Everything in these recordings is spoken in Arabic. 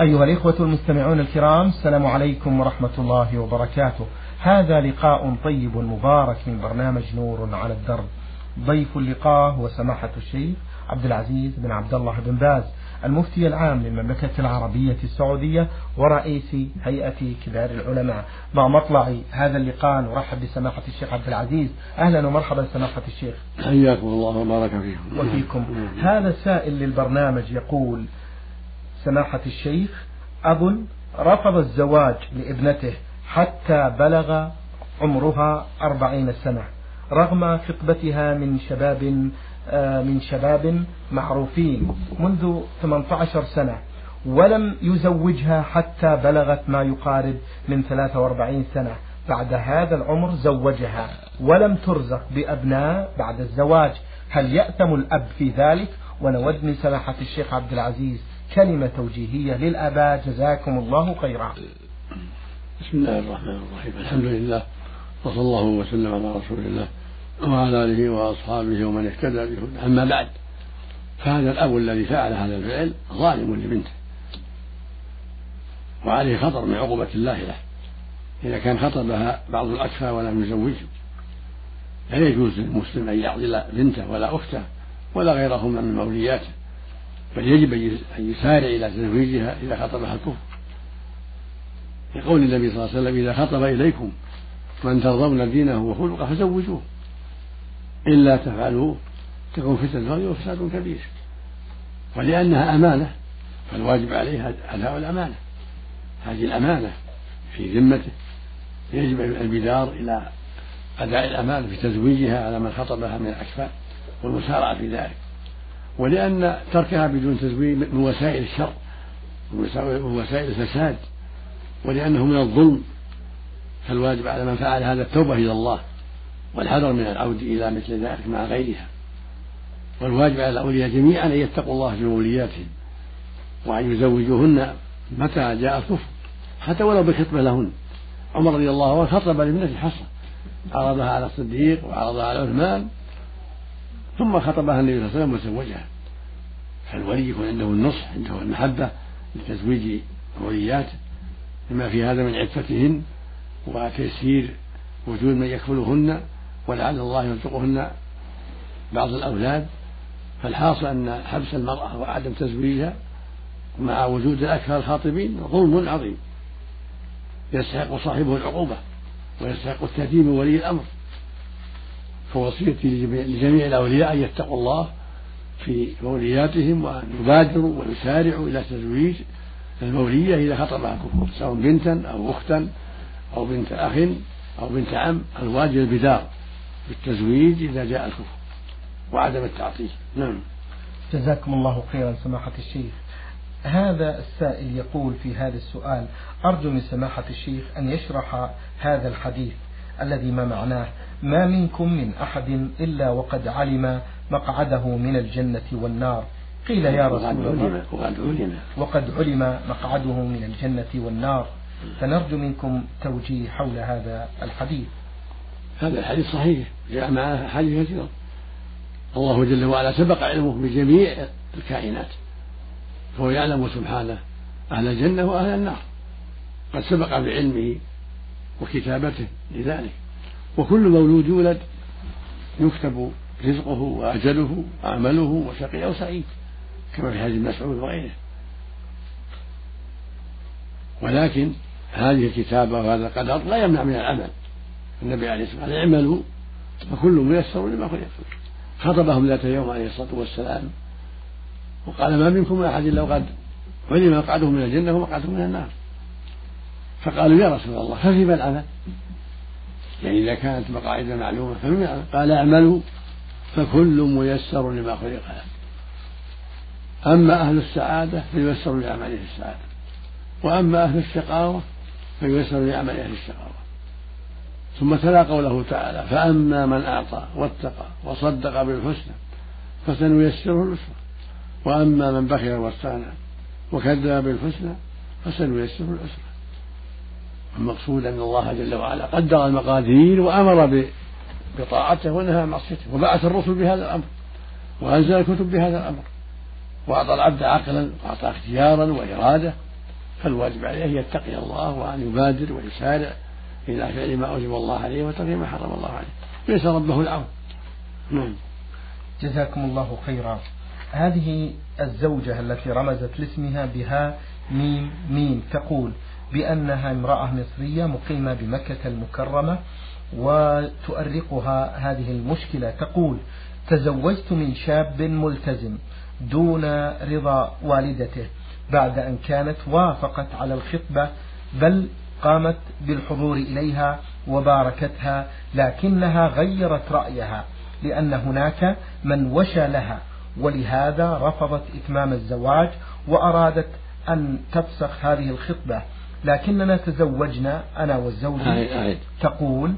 أيها الإخوة المستمعون الكرام السلام عليكم ورحمة الله وبركاته. هذا لقاء طيب مبارك من برنامج نور على الدرب. ضيف اللقاء هو سماحة الشيخ عبد العزيز بن عبد الله بن باز المفتي العام للمملكة العربية السعودية ورئيس هيئة كبار العلماء. مع مطلع هذا اللقاء نرحب بسماحة الشيخ عبد العزيز. أهلا ومرحبا سماحة الشيخ. حياكم الله وبارك فيكم. وفيكم. هذا سائل للبرنامج يقول سماحة الشيخ أب رفض الزواج لابنته حتى بلغ عمرها أربعين سنة رغم خطبتها من شباب آه، من شباب معروفين منذ 18 سنة ولم يزوجها حتى بلغت ما يقارب من 43 سنة. بعد هذا العمر زوجها ولم ترزق بأبناء بعد الزواج. هل يأتم الأب في ذلك؟ ونود من سماحة الشيخ عبد العزيز كلمة توجيهية للآباء جزاكم الله خيرا. بسم الله الرحمن الرحيم. الحمد لله وصلى الله وسلم على رسول الله وعلى آله وأصحابه ومن اهتدى به أما بعد فهذا الأب الذي فعل هذا الفعل ظالم لبنته وعليه خطر من عقوبة الله له. إذا كان خطبها بعض الأكفى ولم يزوجه لا يجوز للمسلم أن يعضل بنته ولا أخته ولا غيرهما من مولياته. بل يجب أن يسارع إلى تزويجها إذا خطبها الكفر لقول النبي صلى الله عليه وسلم إذا خطب إليكم من ترضون دينه وخلقه فزوجوه. إلا تفعلوا تكون فتنة وفساد كبير. ولأنها أمانة فالواجب عليها أداء الأمانة. هذه الأمانة في ذمته. يجب البدار إلى أداء الأمانة في تزويجها على من خطبها من الأكفاء والمسارعة في ذلك. ولأن تركها بدون تزويج من وسائل الشر من وسائل الفساد ولأنه من الظلم. فالواجب على من فعل هذا التوبة إلى الله والحذر من العود إلى مثل ذلك مع غيرها. والواجب على الأولياء جميعا أن يتقوا الله في مولياتهم وأن يزوجوهن متى جاء الكفر حتى ولو بخطبة لهن. عمر رضي الله عنه خطب لابنته حصة عرضها على الصديق وعرضها على عثمان ثم خطبها النبي صلى الله عليه وسلم وزوجها. فالولي يكون عنده النصح عنده المحبة لتزويج ولياته لما في هذا من عفتهن وتيسير وجود من يكفلهن ولعل الله يرزقهن بعض الأولاد. فالحاصل أن حبس المرأة وعدم تزويجها مع وجود الأكثر الخاطبين ظلم عظيم. يستحق صاحبه العقوبة ويستحق التهديد من ولي الأمر. فوصيتي لجميع الأولياء أن يتقوا الله في مولياتهم وأن يبادروا ويسارعوا إلى تزويج المولية إذا خطبها كفر سواء بنتا أو أختا أو بنت أخ أو بنت عم الواجب البدار بالتزويج إذا جاء الكفر وعدم التعطيل. نعم. جزاكم الله خيرا سماحة الشيخ. هذا السائل يقول في هذا السؤال أرجو من سماحة الشيخ أن يشرح هذا الحديث. الذي ما معناه ما منكم من أحد إلا وقد علم مقعده من الجنة والنار قيل يا رسول الله وقد علم. وقد علم مقعده من الجنة والنار فنرجو منكم توجيه حول هذا الحديث. هذا الحديث صحيح جاء معه حديث كثيرة الله جل وعلا سبق علمه بجميع الكائنات. فهو يعلم سبحانه أهل الجنة وأهل النار. قد سبق بعلمه وكتابته لذلك. وكل مولود يولد يكتب رزقه وأجله وعمله وشقي أو سعيد كما في حديث مسعود وغيره. ولكن هذه الكتابة وهذا القدر لا يمنع من العمل. النبي عليه الصلاة والسلام اعملوا فكل ميسر لما خلق. خطبهم ذات يوم عليه الصلاة والسلام وقال ما منكم من أحد إلا وقد علم مقعده من الجنة ومقعده من النار. فقالوا يا رسول الله ففيما العمل يعني إذا كانت مقاعد معلومة العمل قال اعملوا فكل ميسر لما خلق. له أما أهل السعادة فييسر لأعماله السعادة وأما أهل الشقاوة فييسر لعمل أهل الشقاوة. ثم تلا قوله تعالى فأما من أعطى واتقى وصدق بالحسنى فسنيسره اليسرى وأما من بخل واستغنى وكذب بالحسنى فسنيسره العسرى المقصود أن الله جل وعلا قدر المقادير وأمر بطاعته ونهى عن معصيته وبعث الرسل بهذا الأمر وأنزل الكتب بهذا الأمر وأعطى العبد عقلا وأعطى اختيارا وإرادة فالواجب عليه أن يتقي الله وأن يبادر ويسارع إلى فعل ما أوجب الله عليه وترك ما حرم الله عليه. ويسأل ربه العون نعم. جزاكم الله خيرا. هذه الزوجة التي رمزت لاسمها بها ميم ميم تقول بأنها امرأة مصرية مقيمة بمكة المكرمة وتؤرقها هذه المشكلة تقول تزوجت من شاب ملتزم دون رضا والدته بعد أن كانت وافقت على الخطبة بل قامت بالحضور إليها وباركتها لكنها غيرت رأيها لأن هناك من وشى لها ولهذا رفضت إتمام الزواج وأرادت أن تفسخ هذه الخطبة. لكننا تزوجنا أنا والزوجة تقول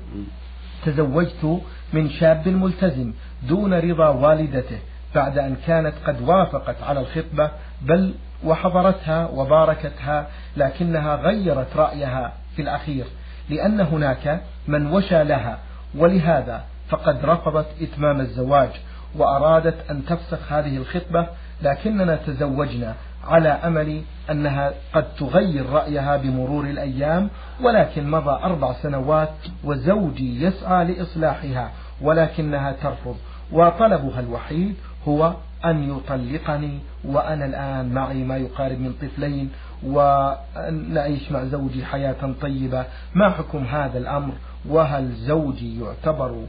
تزوجت من شاب ملتزم دون رضا والدته بعد أن كانت قد وافقت على الخطبة بل وحضرتها وباركتها لكنها غيرت رأيها في الأخير لأن هناك من وشى لها ولهذا فقد رفضت إتمام الزواج وأرادت أن تفسخ هذه الخطبة لكننا تزوجنا على أمل أنها قد تغير رأيها بمرور الأيام ولكن مضى أربع سنوات وزوجي يسعى لإصلاحها ولكنها ترفض. وطلبها الوحيد هو أن يطلقني وأنا الآن معي ما يقارب من طفلين ونعيش مع زوجي حياة طيبة. ما حكم هذا الأمر؟ وهل زوجي يعتبر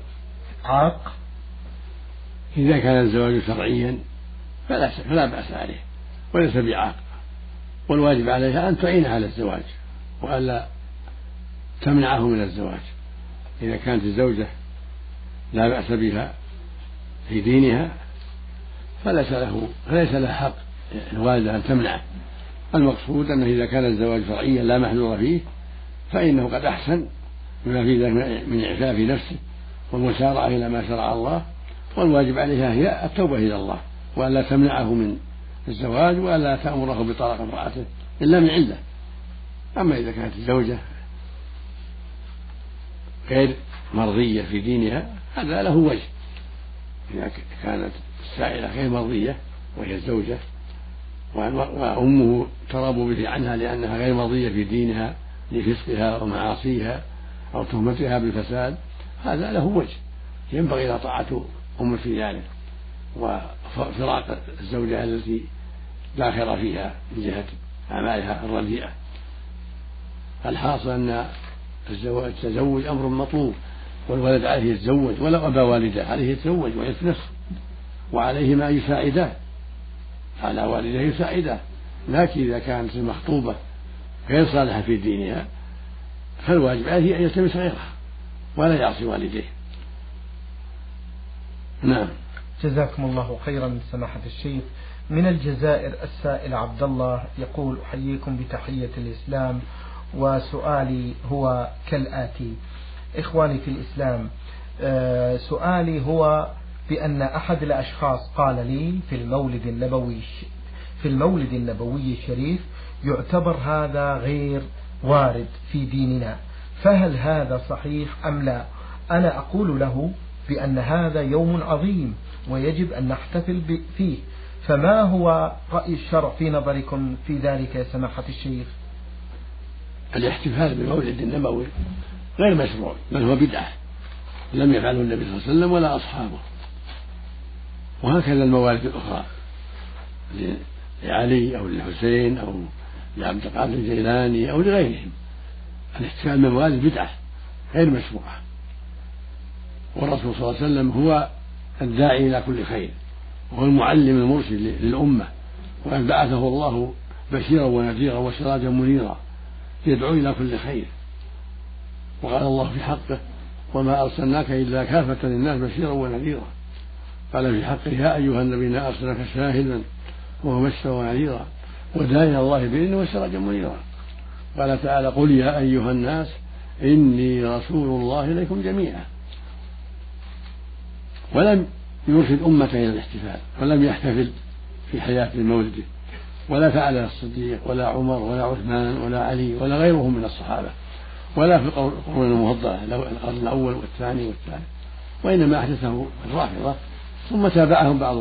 عاق؟ إذا كان الزواج شرعيا فلا فلا بأس عليه. وليس بعاق والواجب عليها أن تعين على الزواج وألا تمنعه من الزواج. إذا كانت الزوجة لا بأس بها في دينها فليس له فليس له حق الوالدة أن تمنعه. المقصود أنه إذا كان الزواج شرعيا لا محذور فيه فإنه قد أحسن بما في ذلك من إعفاف نفسه والمسارعة إلى ما شرع الله. والواجب عليها هي التوبة إلى الله وألا تمنعه من الزواج وألا تأمره بطلاق امرأته إلا من علة أما إذا كانت الزوجة غير مرضية في دينها هذا له وجه. إذا كانت السائلة غير مرضية وهي الزوجة وأمه تراب به عنها لأنها غير مرضية في دينها لفسقها ومعاصيها أو تهمتها بالفساد هذا له وجه. ينبغي إلى طاعة أم في ذلك. وفراق الزوجة التي لا خير فيها من جهة أعمالها الرديئة. الحاصل أن التزوج أمر مطلوب والولد عليه يتزوج ولو أبى والدة عليه يتزوج ويعف نفسه وعليهما أن على والديه يساعداه لكن إذا كانت المخطوبة غير صالحة في دينها فالواجب عليه أن يلتمس غيرها ولا يعصي والديه نعم. جزاكم الله خيرا سماحة الشيخ. من الجزائر السائل عبد الله يقول أحييكم بتحية الإسلام وسؤالي هو كالآتي. إخواني في الإسلام آه، سؤالي هو بأن أحد الأشخاص قال لي في المولد النبوي في المولد النبوي الشريف يعتبر هذا غير وارد في ديننا. فهل هذا صحيح أم لا؟ أنا أقول له بأن هذا يوم عظيم ويجب أن نحتفل فيه. فما هو رأي الشرع في نظركم في ذلك يا سماحة الشيخ؟ الإحتفال بالمولد النبوي غير مشروع بل هو بدعة. لم يفعله النبي صلى الله عليه وسلم ولا أصحابه. وهكذا الموالد الأخرى. لعلي أو للحسين أو لعبد القادر الجيلاني أو لغيرهم. الاحتفال بالموالد بدعة غير مشروعة. والرسول صلى الله عليه وسلم هو الداعي إلى كل خير. وهو المعلم المرشد للأمة وقد بعثه الله بشيرا ونذيرا وسراجا منيرا يدعو إلى كل خير. وقال الله في حقه وما أرسلناك إلا كافة للناس بشيرا ونذيرا. قال في حقه يا أيها النبي أرسلناك شاهدا ومبشرا ونذيرا وداعيا الله بإذنه وسراجا منيرا. قال تعالى قل يا أيها الناس إني رسول الله إليكم جميعا. ولم يرشد أمة إلى الاحتفال ولم يحتفل في حياة مولده ولا فعل الصديق ولا عمر ولا عثمان ولا علي ولا غيرهم من الصحابة ولا في القرون المفضلة القرن الأول والثاني والثالث وإنما أحدثه الرافضة ثم تابعهم بعض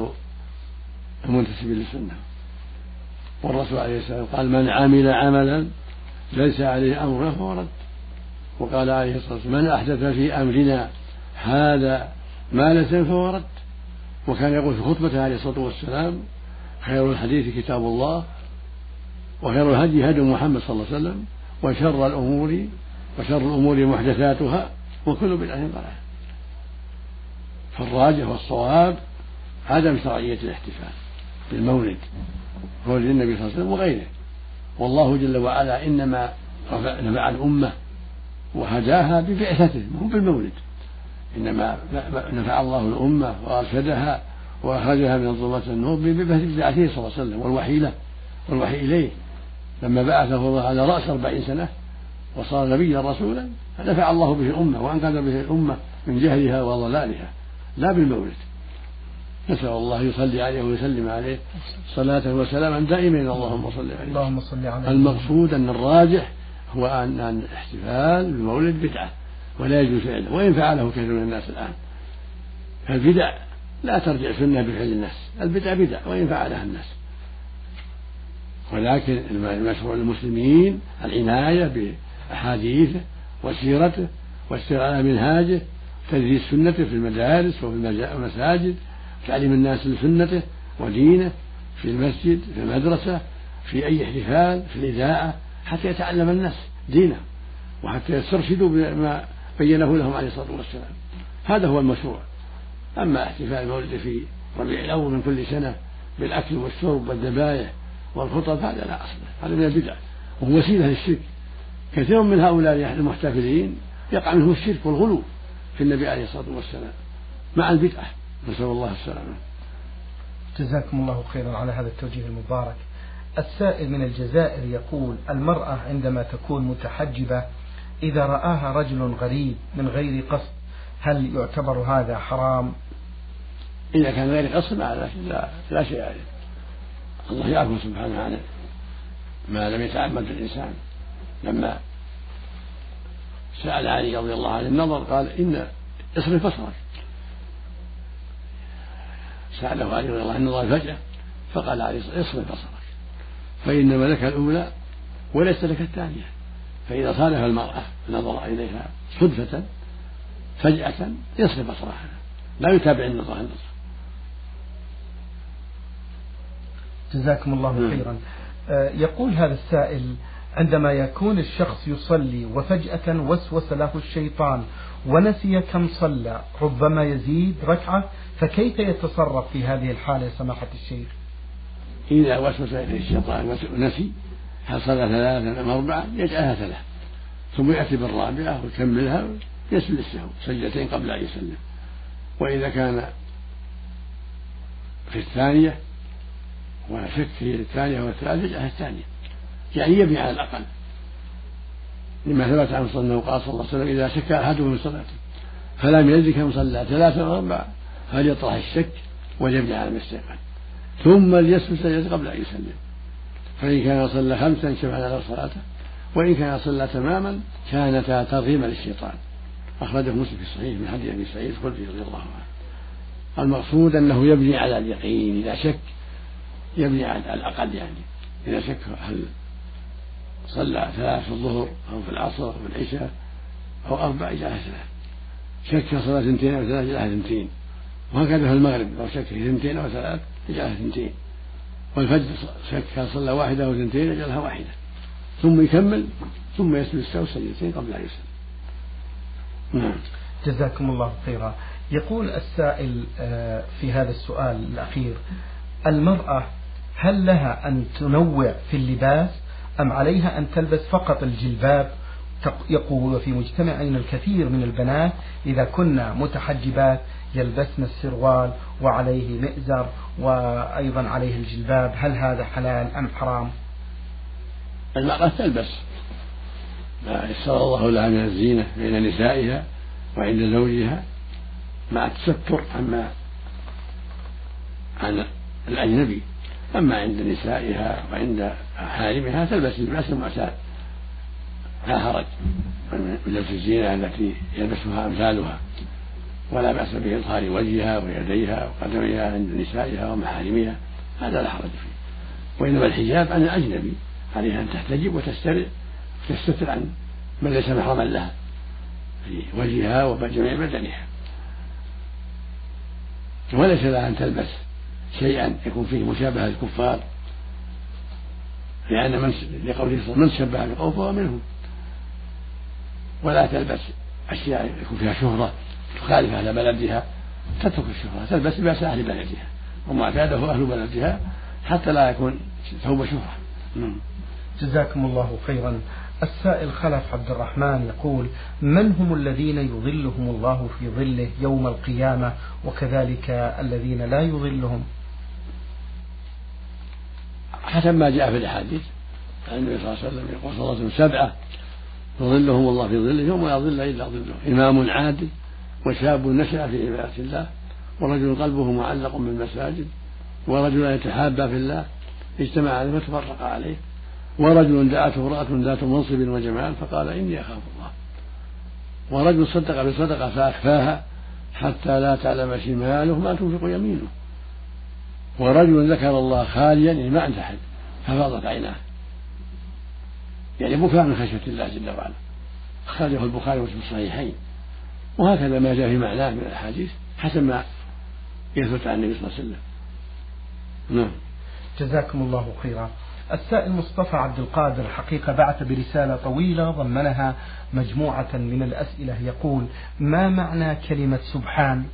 المنتسبين للسنة. والرسول عليه السلام قال من عمل عملا ليس عليه أمرنا فهو رد. وقال عليه الصلاة والسلام من أحدث في أمرنا هذا ما ليس فهو رد. وكان يقول في خطبته عليه الصلاة والسلام خير الحديث كتاب الله وخير الهدي هدي محمد صلى الله عليه وسلم وشر الأمور وشر الأمور محدثاتها وكل بدعة ضلالة. فالراجح والصواب عدم شرعية الاحتفال بالمولد مولد النبي صلى الله عليه وسلم وغيره. والله جل وعلا إنما نفع الأمة وهداها ببعثته مو بالمولد. إنما نفع الله الأمة وأرشدها وأخرجها من الظلمات النور ببعثته صلى الله عليه وسلم والوحي له والوحي إليه. لما بعثه الله على رأس أربعين سنة وصار نبيا رسولا نفع الله به الأمة وأنقذ به الأمة من جهلها وضلالها لا بالمولد. نسأل الله يصلي عليه ويسلم عليه. صلاة وسلاما دائمين اللهم صل عليه. اللهم صل عليه. المقصود أن الراجح هو أن الاحتفال بالمولد بدعة. ولا يجوز فعله وإن فعله كثير من الناس الآن. فالبدع لا ترجع سنة بفعل الناس البدع بدع وإن فعلها الناس. ولكن المشروع للمسلمين العناية بأحاديثه وسيرته والسير على منهاجه تدريس سنته في المدارس وفي المساجد تعليم الناس لسنته ودينه في المسجد في المدرسة في أي احتفال في الإذاعة حتى يتعلم الناس دينه وحتى يسترشدوا بما بينه لهم عليه الصلاة والسلام. هذا هو المشروع. أما احتفال المولد في ربيع الأول من كل سنة بالأكل والشرب والذبائح والخطب هذا لا أصل هذا من البدع. وهو وسيلة للشرك. كثير من هؤلاء المحتفلين يقع منهم الشرك والغلو في النبي عليه الصلاة والسلام مع البدعة. نسأل الله السلامة. جزاكم الله خيرا على هذا التوجيه المبارك. السائل من الجزائر يقول المرأة عندما تكون متحجبة إذا رآها رجل غريب من غير قصد هل يعتبر هذا حرام؟ إذا كان غير قصد لا, لا, لا شيء عليه. الله يعفو سبحانه عنه. ما لم يتعمد الإنسان. لما سأل علي رضي الله عنه النظر قال إن اصرف بصرك سأله علي رضي الله عنه النظر فجأة فقال عليه اصرف بصرك فإنما لك الأولى وليس لك الثانية. فإذا صادف المرأة نظر إليها صدفة فجأة يصرف بصرها لا يتابع النظر النظر جزاكم الله نعم. خيرا. آه، يقول هذا السائل عندما يكون الشخص يصلي وفجأة وسوس له الشيطان ونسي كم صلى ربما يزيد ركعة فكيف يتصرف في هذه الحالة يا سماحة الشيخ؟ إذا وسوس إليه الشيطان ونسي هل صلى ثلاثا أم أربعة يجعلها ثلاث ثم يأتي بالرابعة ويكملها يسجد السهو سجدتين قبل أن يسلم. وإذا كان في الثانية وشك في الثانية والثالثة يجعلها الثانية. يعني يبني على الأقل. لما ثبت عن صلى الله قال صلى الله عليه وسلم إذا شك أحدهم من صلاته فلم يدري كم صلى ثلاثة أو أربعة فليطرح الشك وليبني على ما ثم ليسجد سجدة قبل أن يسلم. فإن كان صلى خمسا شفع له صلاته وإن كان صلى تماما كانتا ترغيما للشيطان. أخرجه مسلم في الصحيح من حديث أبي سعيد الخدري رضي الله عنه. المقصود أنه يبني على اليقين إذا شك يبني على الأقل يعني. إذا شك هل صلى ثلاث في الظهر أو في العصر أو في العشاء أو أربع يجعلها ثلاث شك صلاة اثنتين أو ثلاث يجعلها اثنتين. وهكذا في المغرب لو شك في اثنتين أو ثلاث يجعلها اثنتين. والفجر شك صلى واحدة أو اثنتين يجعلها واحدة. ثم يكمل ثم يسجد السهو سجدتين قبل أن يسلم نعم. جزاكم الله خيرا. يقول السائل آه، في هذا السؤال الأخير المرأة هل لها أن تنوع في اللباس أم عليها أن تلبس فقط الجلباب؟ يقول وفي مجتمعنا الكثير من البنات إذا كنا متحجبات يلبسن السروال وعليه مئزر وأيضا عليه الجلباب هل هذا حلال أم حرام؟ المرأة تلبس. ما يسر الله لها من الزينة بين نسائها وعند زوجها. مع التستر عما عن الأجنبي. أما عند نسائها وعند حارمها تلبس اللباس المعتاد. لا حرج من لبس الزينة التي يلبسها أمثالها. ولا بأس بإظهار وجهها ويديها وقدميها عند نسائها ومحارمها. هذا لا حرج فيه. وإنما الحجاب عن الأجنبي عليها أن تحتجب وتستر وتستتر عن من ليس محرما لها في وجهها وجميع بدنها. وليس لها أن تلبس شيئا يكون فيه مشابهة للكفار لأن من لقوله صلى من شبه بقوم فهو منهم ولا تلبس أشياء يكون فيها شهرة. تخالف أهل بلدها تترك الشهرة تلبس لباس أهل بلدها وما اعتاده أهل بلدها حتى لا يكون ثوب شهرة. نعم. جزاكم الله خيرا. السائل خلف عبد الرحمن يقول من هم الذين يظلهم الله في ظله يوم القيامة وكذلك الذين لا يظلهم؟ حسب ما جاء في الأحاديث النبي صلى الله عليه وسلم يقول صلى الله عليه وسلم سبعة يظلهم الله في ظله يوم لا ظل إلا ظله إمام عادل وشاب نشأ في عبادة الله ورجل قلبه معلق بالمساجد ورجل يتحابى في الله اجتمع عليه وتفرق عليه ورجل دعته امرأة ذات منصب وجمال فقال إني أخاف الله. ورجل صدق بصدقة فأخفاها حتى لا تعلم شماله ما تنفق يمينه. ورجل ذكر الله خاليا يعني ما عند أحد ففاضت عيناه. يعني بكاء من خشية الله جل وعلا. أخرجه البخاري في الصحيحين. وهكذا ما جاء في معناه من الأحاديث حسب ما يثبت عن النبي صلى الله عليه وسلم. نعم. جزاكم الله خيرا. السائل مصطفى عبد القادر حقيقة بعث برسالة طويلة ضمنها مجموعة من الأسئلة. يقول ما معنى كلمة سبحان؟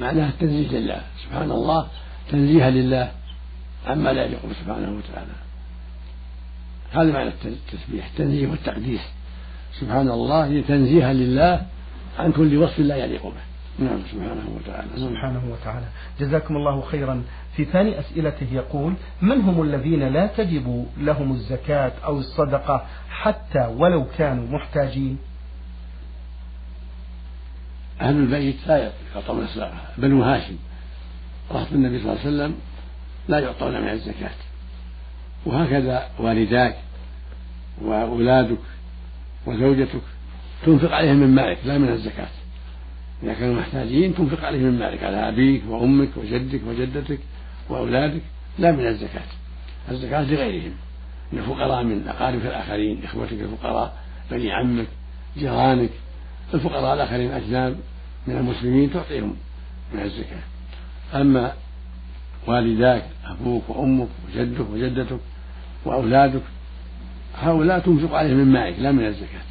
معناها التنزيه لله. سبحان الله تنزيها لله. عما لا يليق سبحانه وتعالى. هذا معنى التسبيح التنزيه والتقديس. سبحان الله تنزيها لله عن كل وصف لا يليق به. نعم سبحانه وتعالى. سبحانه وتعالى. جزاكم الله خيرا. في ثاني أسئلته يقول من هم الذين لا تجب لهم الزكاة أو الصدقة حتى ولو كانوا محتاجين؟ أهل البيت لا يعطون الصدقة بنو هاشم رهط النبي صلى الله عليه وسلم لا يعطون من الزكاة. وهكذا والداك وأولادك وزوجتك تنفق عليهم من مالك لا من الزكاة. إذا كانوا محتاجين تنفق عليهم من مالك على أبيك وأمك وجدك وجدتك وأولادك لا من الزكاة. الزكاة لغيرهم. الفقراء من أقاربك الآخرين إخوتك الفقراء بني عمك جيرانك. الفقراء الآخرين الأجناب من المسلمين تعطيهم من الزكاة. أما والداك أبوك وأمك وجدك وجدتك وأولادك هؤلاء تنفق عليهم من مالك لا من الزكاة.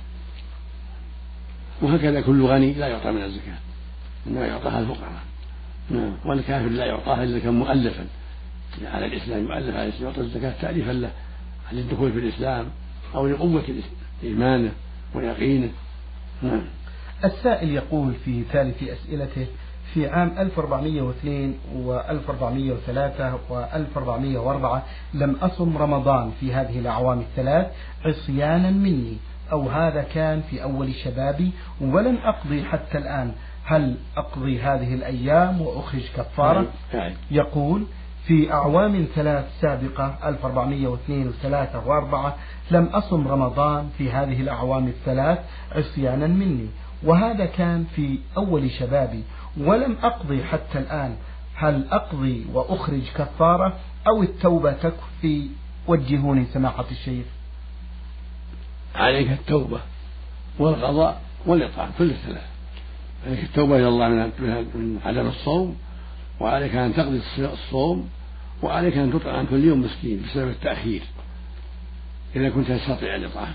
وهكذا كل غني لا يعطى من الزكاة. إنما يعطاها الفقراء. نعم. والكافر لا يعطاها إلا كان مؤلفا. على الإسلام يؤلف على الإسلام يعطى الزكاة تأليفا له. للدخول في الإسلام أو لقوة إيمانه ويقينه. نعم. السائل يقول في ثالث أسئلته في عام 1402 و 1403 و 1404 لم أصم رمضان في هذه الأعوام الثلاث عصيانا مني. أو هذا كان في أول شبابي ولم أقضي حتى الآن. هل أقضي هذه الأيام وأخرج كفارة؟ نعم. يقول في أعوام ثلاث سابقة 1402 و3 و4 لم أصم رمضان في هذه الأعوام الثلاث عصيانا مني. وهذا كان في أول شبابي ولم أقضي حتى الآن. هل أقضي وأخرج كفارة؟ أو التوبة تكفي؟ وجهوني سماحة الشيخ. عليك التوبة والقضاء والإطعام كل الثلاث عليك التوبة إلى الله من عدم الصوم وعليك أن تقضي الصوم وعليك أن تطعم كل يوم مسكين بسبب التأخير إذا كنت تستطيع الإطعام.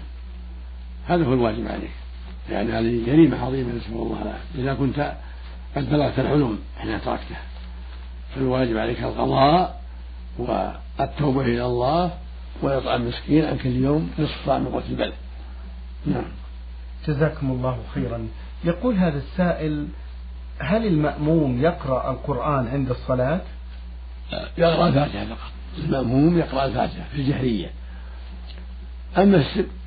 هذا هو الواجب عليك. يعني هذه جريمة عظيمة نسأل الله العافية. إذا كنت قد بلغت الحلم حين تركته فالواجب عليك القضاء والتوبة إلى الله ويطعم مسكين عن كل يوم نصف طعام قوت البلد. نعم. جزاكم الله خيرا. يقول هذا السائل هل المأموم يقرأ القرآن عند الصلاة؟ يقرأ الفاتحة فقط. المأموم يقرأ الفاتحة في الجهرية. أما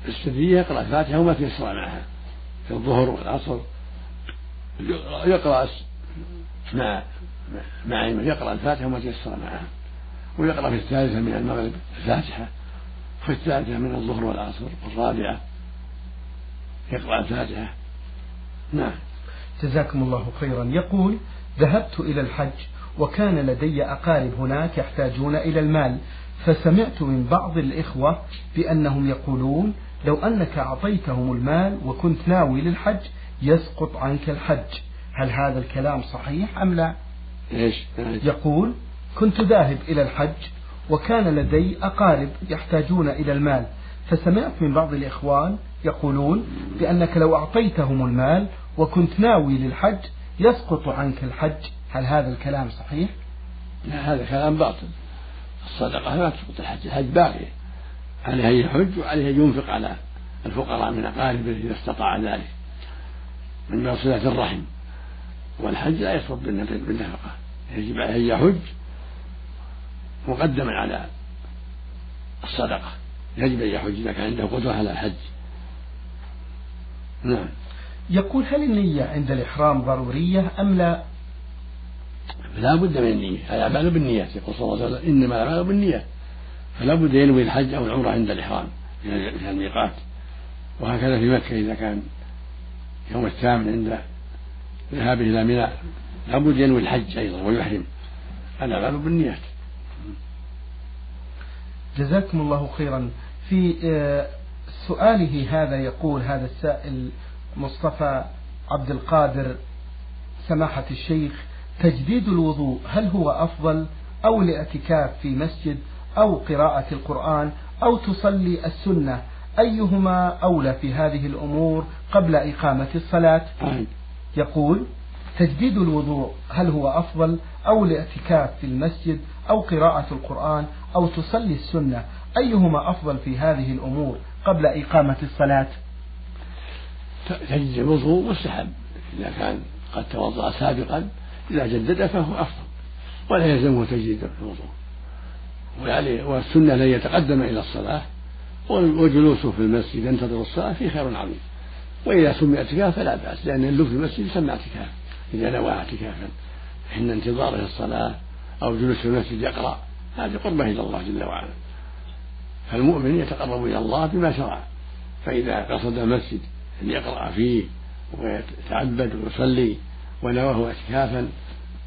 السرية يقرأ الفاتحة وما تيسر معها. في الظهر والعصر يقرأ مع مع يقرأ الفاتحة وما تيسر معها. ويقرأ في الثالثة من المغرب الفاتحة في الثالثة من الظهر والعصر والرابعة. يقرأ الفاتحة نعم. جزاكم الله خيرا. يقول ذهبت إلى الحج وكان لدي أقارب هناك يحتاجون إلى المال فسمعت من بعض الإخوة بأنهم يقولون لو أنك أعطيتهم المال وكنت ناوي للحج يسقط عنك الحج. هل هذا الكلام صحيح أم لا؟ إيش؟ يقول كنت ذاهب إلى الحج وكان لدي أقارب يحتاجون إلى المال. فسمعت من بعض الإخوان يقولون بأنك لو أعطيتهم المال وكنت ناوي للحج يسقط عنك الحج. هل هذا الكلام صحيح؟ لا هذا كلام باطل. الصدقة لا تسقط الحج الحج باقي. عليه أن يحج وعليه أن ينفق على الفقراء من أقاربه إذا استطاع ذلك من صلة الرحم. والحج لا يسقط بالنفقة. يجب عليه أن يحج مقدما على الصدقة. يجب أن يحج إذا كان عنده قدرة على الحج. نعم. يقول هل النية عند الإحرام ضرورية أم لا؟ لا بد من النية الأعمال بالنيات يقول صلى الله عليه وسلم. إنما الأعمال بالنيات فلا بد ينوي الحج أو العمرة عند الإحرام من الميقات. وهكذا في مكة إذا كان يوم الثامن عند ذهابه إلى منى لابد ينوي الحج أيضا ويحرم. الأعمال بالنيات. جزاكم الله خيرا. في آه، سؤاله هذا يقول هذا السائل مصطفى عبد القادر سماحة الشيخ تجديد الوضوء هل هو أفضل أو الاعتكاف في مسجد أو قراءة القرآن أو تصلي السنة؟ أيهما أولى في هذه الأمور قبل إقامة الصلاة؟ يقول تجديد الوضوء هل هو أفضل أو الاعتكاف في المسجد أو قراءة القرآن أو تصلي السنة؟ أيهما أفضل في هذه الأمور قبل إقامة الصلاة؟ تجديد الوضوء مستحب. إذا كان قد توضأ سابقا إذا جدد فهو أفضل. ولا يلزمه تجديد الوضوء. والسنة لن يتقدم إلى الصلاة وجلوسه في المسجد ينتظر الصلاة فيه خير عظيم. وإذا سمي اعتكاف فلا بأس لأن اللب في المسجد يسمى اعتكاف. إذا نوى اعتكافا حين انتظاره الصلاة أو جلوس في المسجد يقرأ. هذه قربة إلى الله جل وعلا. فالمؤمن يتقرب إلى الله بما شرع. فإذا قصد المسجد أن يقرأ فيه ويتعبد ويصلي ونواه اعتكافا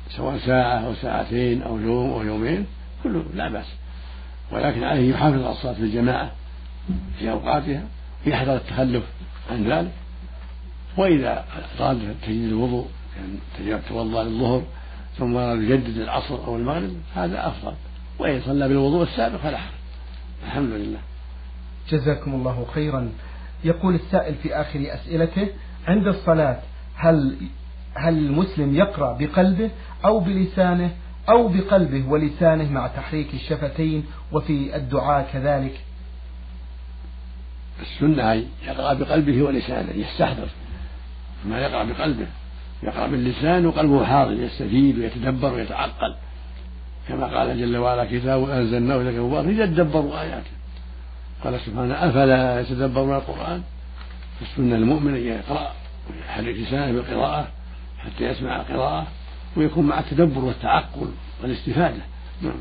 سواء ساعة أو ساعتين أو يوم أو يومين كله لا بأس. ولكن عليه يحافظ على الصلاة في الجماعة في أوقاتها ويحذر التخلف عن ذلك. وإذا أراد تجديد الوضوء يعني توضأ للظهر ثم يجدد العصر أو المغرب هذا أفضل. وإن صلى بالوضوء السابق فلا حرج. الحمد لله جزاكم الله خيرا. يقول السائل في آخر أسئلته عند الصلاة هل هل المسلم يقرأ بقلبه أو بلسانه أو بقلبه ولسانه مع تحريك الشفتين وفي الدعاء كذلك؟ السنة يقرأ بقلبه ولسانه يستحضر. ما يقرأ بقلبه يقرأ باللسان وقلبه حاضر يستفيد ويتدبر ويتعقل. كما قال جل وعلا كتاب أنزلناه إليك مبارك يتدبروا آياته. قال سبحانه أفلا يتدبرون القرآن؟ السنة المؤمن أن يقرأ ويحرك لسانه بالقراءة حتى يسمع القراءة ويكون مع التدبر والتعقل والاستفادة. نعم.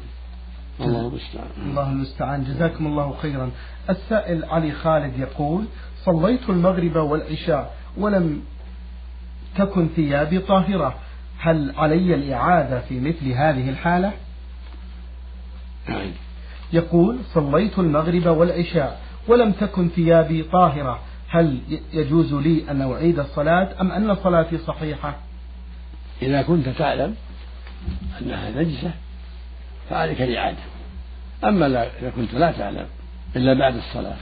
الله المستعان. الله المستعان. جزاكم الله خيرا. السائل علي خالد يقول صليت المغرب والعشاء ولم تكن ثيابي طاهرة. هل علي الإعادة في مثل هذه الحالة؟ يقول صليت المغرب والعشاء ولم تكن ثيابي طاهرة. هل يجوز لي أن أعيد الصلاة أم أن صلاتي صحيحة؟ إذا كنت تعلم أنها نجسة فعليك الإعادة. أما إذا كنت لا تعلم إلا بعد الصلاة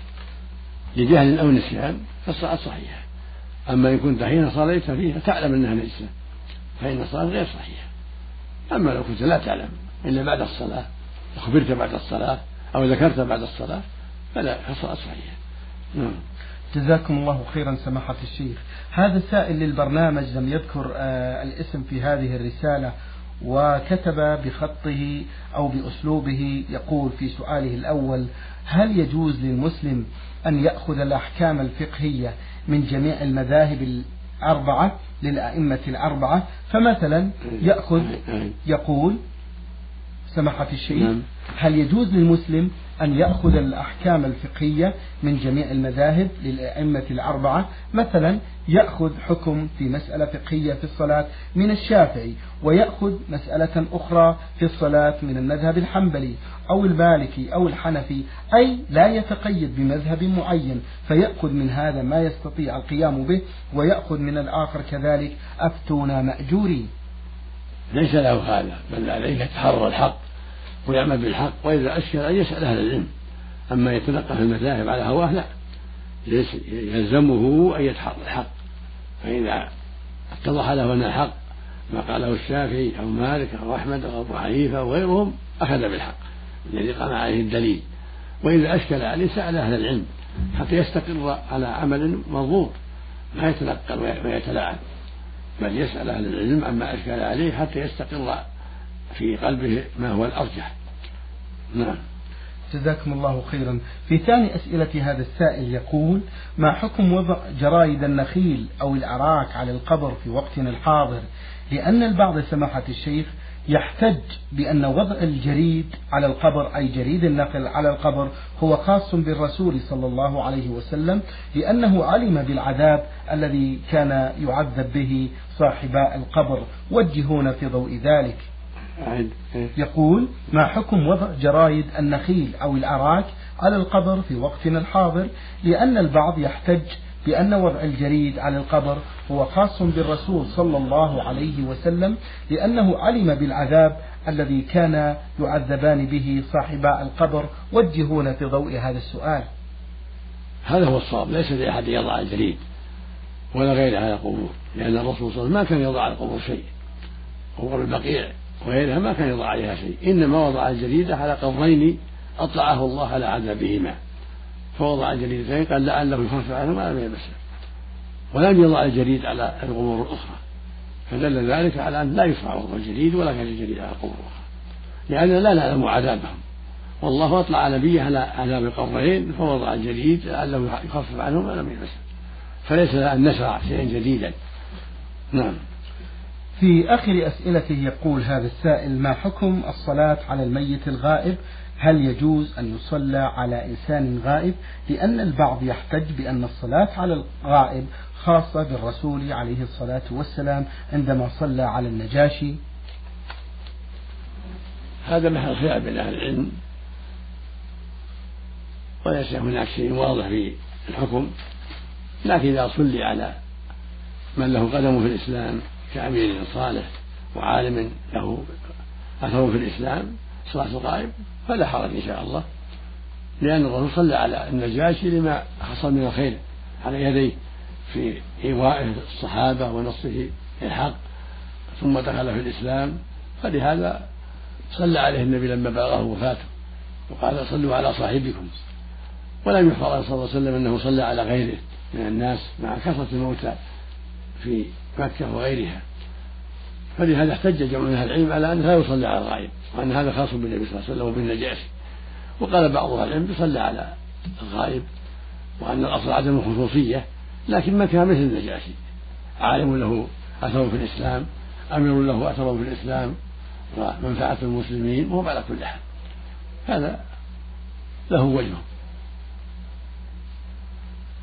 لجهل أو نسيان فالصلاة صحيحة. أما إن كنت حين صليت فيها تعلم أنها نجسة فإن الصلاة غير صحيحة. أما لو كنت لا تعلم إلا بعد الصلاة أخبرت بعد الصلاة أو ذكرت بعد الصلاة فلا فالصلاة صحيحة. نعم. جزاكم الله خيرا سماحة الشيخ. هذا سائل للبرنامج لم يذكر آه، الاسم في هذه الرسالة وكتب بخطه أو بأسلوبه يقول في سؤاله الأول هل يجوز للمسلم أن يأخذ الأحكام الفقهية من جميع المذاهب الأربعة للأئمة الأربعة؟ فمثلا يأخذ يقول سماحة الشيخ نعم. هل يجوز للمسلم أن يأخذ الأحكام الفقهية من جميع المذاهب للأئمة الأربعة؟ مثلا يأخذ حكم في مسألة فقهية في الصلاة من الشافعي ويأخذ مسألة أخرى في الصلاة من المذهب الحنبلي أو المالكي أو الحنفي أي لا يتقيد بمذهب معين فيأخذ من هذا ما يستطيع القيام به ويأخذ من الآخر كذلك أفتونا مأجورين. ليس له هذا بل عليه يتحرى الحق ويعمل بالحق وإذا أشكل أن يسأل أهل العلم. أما يتلقى في المذاهب على هواه لا. يلزمه أن يتحرى الحق. فإذا اتضح له أن الحق ما قاله الشافعي أو مالك أو أحمد أو أبو حنيفة وغيرهم أخذ بالحق الذي قام عليه الدليل. وإذا أشكل عليه سأل أهل العلم حتى يستقر على عمل مضبوط ما يتنقل ويتلاعب. بل يسأل أهل العلم عما أشكل عليه حتى يستقر في قلبه ما هو الأرجح. نعم. جزاكم الله خيرا. في ثاني أسئلة هذا السائل يقول ما حكم وضع جرايد النخيل أو الأراك على القبر في وقتنا الحاضر؟ لأن البعض سماحة الشيخ يحتج بأن وضع الجريد على القبر أي جريد النقل على القبر هو خاص بالرسول صلى الله عليه وسلم لأنه علم بالعذاب الذي كان يعذب به صاحباء القبر. وجهون في ضوء ذلك. يقول ما حكم وضع جرايد النخيل أو الأراك على القبر في وقتنا الحاضر؟ لأن البعض يحتج بأن وضع الجريد على القبر هو خاص بالرسول صلى الله عليه وسلم لأنه علم بالعذاب الذي كان يعذبان به صاحبا القبر. وجهون في ضوء هذا السؤال. هذا هو الصواب ليس لأحد يضع الجريد ولا غيره على القبور لأن الرسول صلى الله عليه وسلم ما كان يضع على القبور شيء. قبور البقيع وغيرها ما كان يضع عليها شيء إنما وضع الجريدة على قبرين أطلعه الله على عذابهما. فوضع الجريدتين قال لعله يخفف عنه ما لم يمسه ولم يضع الجريد على القبور الأخرى. فدل ذلك على أن لا يشرع وضع الجريد ولا كان الجريد على القبور الأخرى. لأننا لا نعلم عذابهم. والله أطلع نبيه على عذاب القبرين فوضع الجريد لعله يخفف عنه ما لم يمسه فليس أن نشرع شيئا جديدا. نعم. في آخر أسئلته يقول هذا السائل ما حكم الصلاة على الميت الغائب؟ هل يجوز أن يصلى على إنسان غائب؟ لأن البعض يحتج بأن الصلاة على الغائب خاصة بالرسول عليه الصلاة والسلام عندما صلى على النجاشي. هذا محل خلاف بين أهل العلم. وليس هناك شيء واضح في الحكم. لكن إذا صلي على من له قدم في الإسلام كأمير صالح وعالم له أثر في الإسلام صلاة الغائب فلا حرج إن شاء الله. لأن الرسول صلى على النجاشي لما حصل من الخير على يديه في إيوائه الصحابة ونصره للحق ثم دخل في الإسلام. فلهذا صلى عليه النبي لما بلغه وفاته وقال صلوا على صاحبكم. ولم يحفظ صلى الله عليه وسلم أنه صلى على غيره من الناس مع كثرة الموتى في مكة وغيرها. فلهذا احتج جمع من أهل العلم على أنه لا يصلى على الغائب وأن هذا خاص بالنبي صلى الله عليه وسلم وبالنجاشي. وقال بعض أهل العلم يصلى على الغائب وأن الأصل عدم الخصوصية لكن من كان مثل النجاشي. عالم له اثر في الإسلام أمير له اثر في الإسلام ومنفعة المسلمين وهو على كل حال. هذا له وجهه.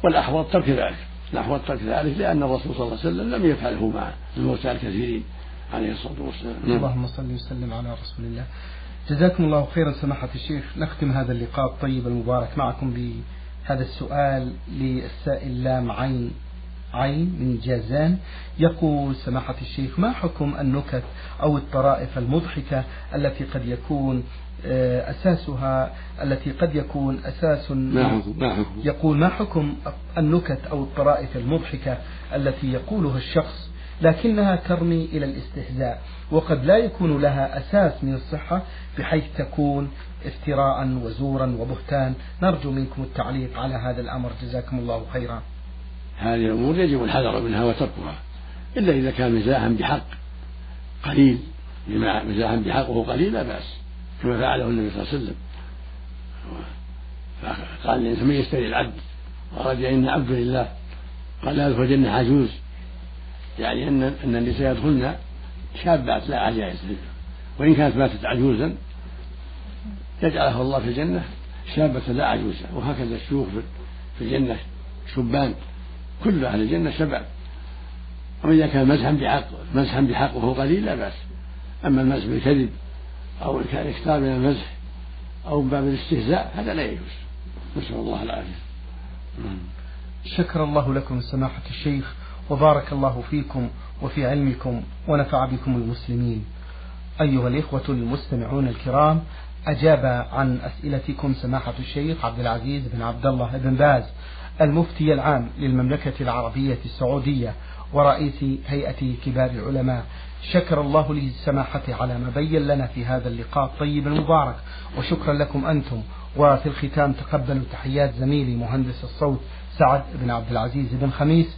والأحوط ترك ذلك. الأحوط ترك ذلك لأن الرسول صلى الله عليه وسلم لم يفعله مع الموتى الكثيرين. عليه الصلاة والسلام. نعم. اللهم صل وسلم على رسول الله. جزاكم الله خيرا سماحة الشيخ. نختم هذا اللقاء الطيب المبارك معكم بهذا السؤال للسائل لام عين عين من جازان. يقول سماحة الشيخ ما حكم النكت أو الطرائف المضحكة التي قد يكون آه، أساسها التي قد يكون أساس ما حكم؟ ما حكم؟ يقول ما حكم النكت أو الطرائف المضحكة التي يقولها الشخص لكنها ترمي إلى الاستهزاء وقد لا يكون لها أساس من الصحة بحيث تكون افتراء وزورا وبهتان. نرجو منكم التعليق على هذا الأمر. جزاكم الله خيرا. هذه الأمور يجب الحذر منها وتركها إلا إذا كان مزاحا بحق قليل. مزاحا بحق وهو قليل لا بأس كما فعله النبي صلى الله عليه وسلم. قال الإنسان من يشتري العبد وأراد إن عبد لله. قال لا يدخل عجوز. يعني أن أن النساء يدخلن شابات لا عجائز وإن كانت ماتت عجوزا يجعله الله في الجنة شابة لا عجوزة وهكذا الشيوخ في الجنة شبان كل أهل الجنة شباب. وإذا كان مزحا بحق مزحا بحق وهو قليل لا بأس. أما المزح بالكذب أو الإكثار من المزح أو من باب الاستهزاء هذا لا يجوز. نسأل الله العافية. شكر الله لكم سماحة الشيخ. وبارك الله فيكم وفي علمكم ونفع بكم المسلمين. أيها الإخوة المستمعون الكرام أجاب عن أسئلتكم سماحة الشيخ عبد العزيز بن عبد الله بن باز المفتي العام للمملكة العربية السعودية ورئيس هيئة كبار العلماء. شكر الله للسماحة على ما بين لنا في هذا اللقاء الطيب المبارك وشكرا لكم أنتم. وفي الختام تقبلوا تحيات زميلي مهندس الصوت سعد بن عبد العزيز بن خميس